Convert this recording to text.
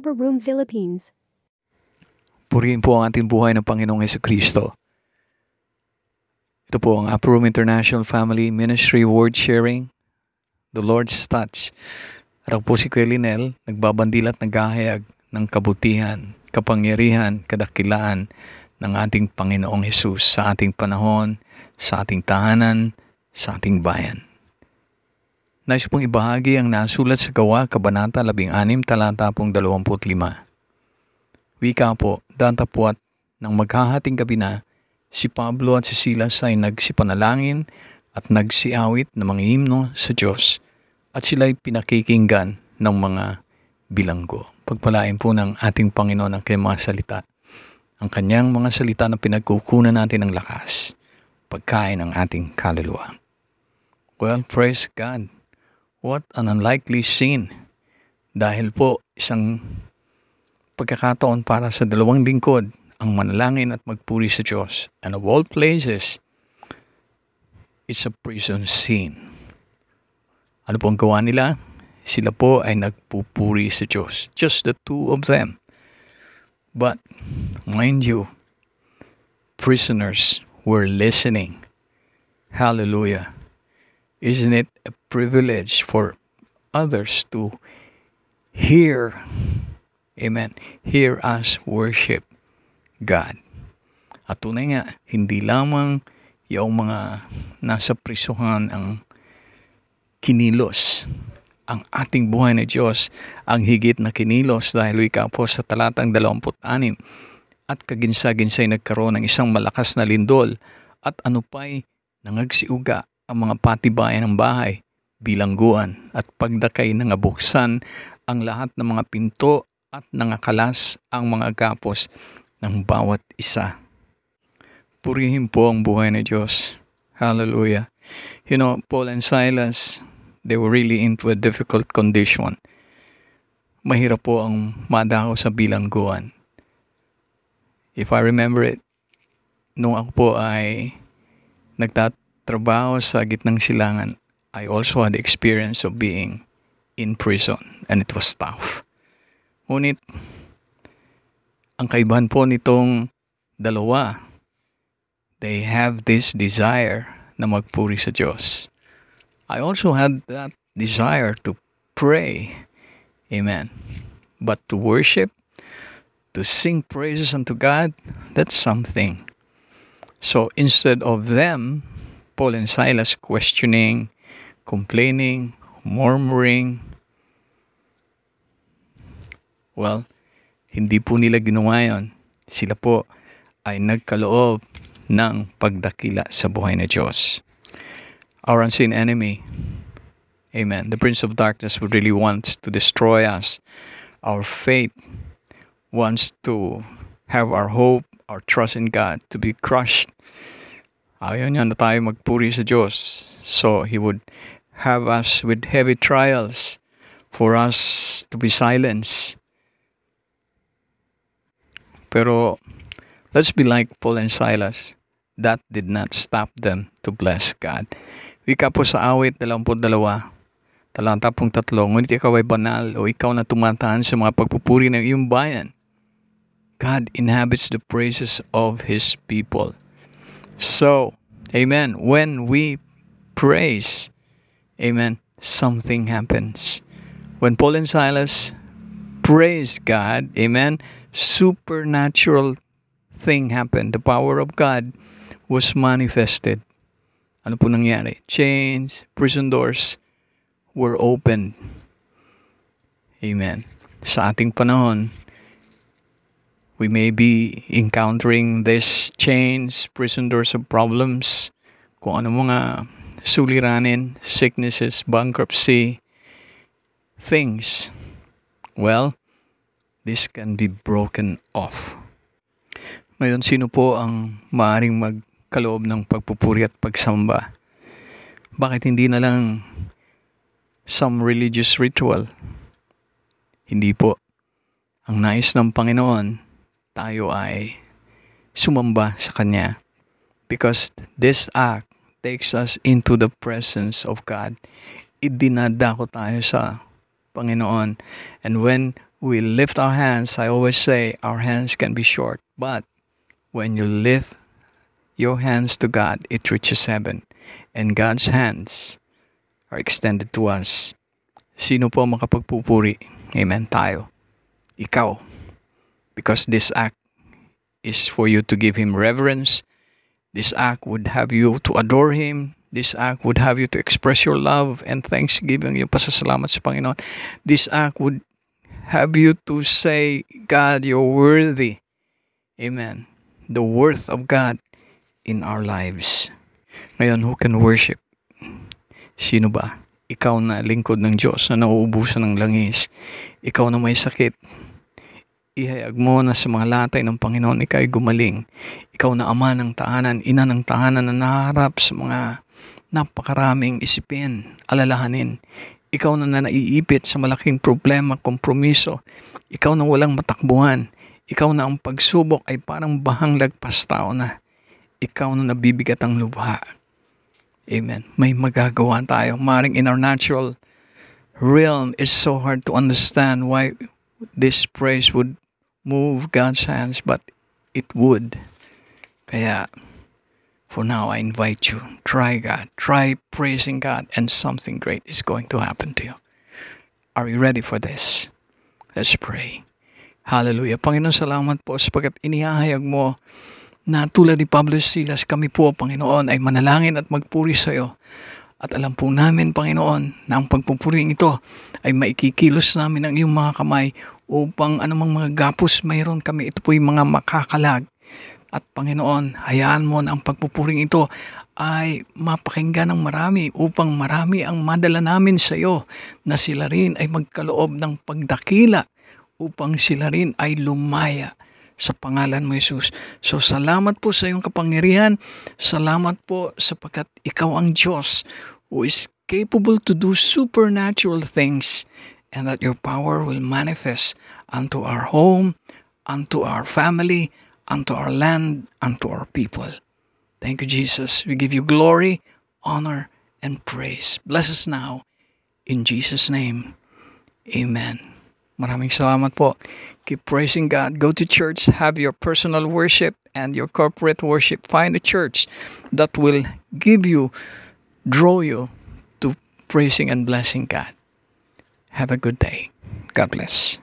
Upper Room Philippines. Purihin po ang ating buhay ng Panginoong Heso Kristo. Ito po ang Upper Room International Family Ministry Word Sharing, The Lord's Touch. At ako po si Kuya Linel, nagbabandil at naghahayag ng kabutihan, kapangyarihan, kadakilaan ng ating Panginoong Hesus sa ating panahon, sa ating tahanan, sa ating bayan. Nais pong ibahagi ang nasulat sa gawa, Kabanata 16, talata pong 25. Wika po, dantapuat ng maghahating gabi na, si Pablo at si Silas ay nagsipanalangin at nagsiawit ng mga himno sa Diyos at sila'y pinakikinggan ng mga bilanggo. Pagpalain po ng ating Panginoon ang kanyang mga salita. Ang kanyang mga salita na pinagkukunan natin ng lakas, pagkain ng ating kaluluwa. Well, praise God. What an unlikely scene. Dahil po isang pagkakataon para sa dalawang lingkod ang manalangin at magpuri sa Diyos. And of all places, it's a prison scene. Ano po ang gawa nila? Sila po ay nagpupuri sa Diyos. Just the two of them. But, mind you, prisoners were listening. Hallelujah. Isn't it a privilege for others to hear, amen, hear us worship God? At tunay nga, hindi lamang yung mga nasa prisuhan ang kinilos. Ang ating buhay na Diyos ang higit na kinilos dahil ika po sa talatang 26 at kaginsa-ginsay nagkaroon ng isang malakas na lindol at ano pa'y nangagsiuga ang mga patibayan ng bahay, bilangguan at pagdakay na buksan ang lahat ng mga pinto at nangakalas ang mga gapos ng bawat isa. Purihin po ang buhay ng Diyos. Hallelujah. You know, Paul and Silas, they were really into a difficult condition. Mahirap po ang madako sa bilangguan. If I remember it, nung ako po ay nagtat trabaho sa gitnang silangan, I also had experience of being in prison and it was tough. Ngunit, ang kaibahan po nitong dalawa, they have this desire na magpuri sa Diyos. I also had that desire to pray. Amen. But to worship, to sing praises unto God, that's something. So instead of them Paul and Silas questioning, complaining, murmuring. Well, hindi po nila ginawa yun. Sila po ay nagkaloob ng pagdakila sa buhay na Diyos. Our unseen enemy, amen, the prince of darkness would really want to destroy us. Our faith wants to have our hope, our trust in God to be crushed Ayaw niya na tayo magpuri sa Diyos. So, He would have us with heavy trials for us to be silenced. Pero, let's be like Paul and Silas. That did not stop them to bless God. Wika po sa awit 22, talanta pong tatlo, ngunit ikaw ay banal o ikaw na tumataan sa mga pagpupuri ng iyong bayan. God inhabits the praises of His people. So, amen, when we praise, amen, something happens. When Paul and Silas praised God, amen, supernatural thing happened. The power of God was manifested. Ano po nangyari? Chains, prison doors were opened. Amen. Sa ating panahon, We may be encountering these chains, prison doors of problems, kung ano mga suliranin, sicknesses, bankruptcy, things. Well, this can be broken off. Ngayon, sino po ang maaaring magkaloob ng pagpupuri at pagsamba? Bakit hindi na lang some religious ritual? Hindi po. Ang nais ng Panginoon tayo ay sumamba sa Kanya. Because this act takes us into the presence of God. Idinadako tayo sa Panginoon. And when we lift our hands, I always say our hands can be short, but when you lift your hands to God, it reaches heaven. And God's hands are extended to us. Sino po makapagpupuri? Amen tayo. Ikaw. Because this act is for you to give Him reverence. This act would have you to adore Him. This act would have you to express your love and thanksgiving, yung pasasalamat sa Panginoon. This act would have you to say, God, you're worthy. Amen. The worth of God in our lives. Ngayon, who can worship? Sino ba? Ikaw na lingkod ng Diyos na nauubusan ng langis. Ikaw na may sakit. Ihayag mo na sa mga latay ng Panginoon, ikaw ay gumaling. Ikaw na ama ng tahanan, ina ng tahanan na naharap sa mga napakaraming isipin, alalahanin. Ikaw na na naiipit sa malaking problema, kompromiso. Ikaw na walang matakbuhan. Ikaw na ang pagsubok ay parang bahang lagpas tao na. Ikaw na nabibigat ang lubha. Amen. May magagawa tayo. Maring in our natural realm is so hard to understand why this praise would move God's hands, but it would. Kaya, for now, I invite you, try God, try praising God, and something great is going to happen to you. Are you ready for this? Let's pray. Hallelujah. Panginoon, salamat po sapagat inihahayag mo na tulad ni Pablo Silas, kami po, Panginoon, ay manalangin at magpuri sa iyo. At alam po namin, Panginoon, na ang pagpupuring ito ay maikikilos namin ang iyong mga kamay upang anumang mga gapos mayroon kami. Ito po yung mga makakalag. At Panginoon, hayaan mo na ang pagpupuring ito ay mapakinggan ng marami upang marami ang madala namin sa iyo na sila rin ay magkaloob ng pagdakila upang sila rin ay lumaya sa pangalan mo, Jesus. So, salamat po sa iyong kapangyarihan. Salamat po sapagkat ikaw ang Diyos who is capable to do supernatural things and that your power will manifest unto our home, unto our family, unto our land, unto our people. Thank you, Jesus. We give you glory, honor, and praise. Bless us now. In Jesus' name, Amen. Maraming salamat po. Keep praising God. Go to church, have your personal worship and your corporate worship. Find a church that will give you, draw you to praising and blessing God. Have a good day. God bless.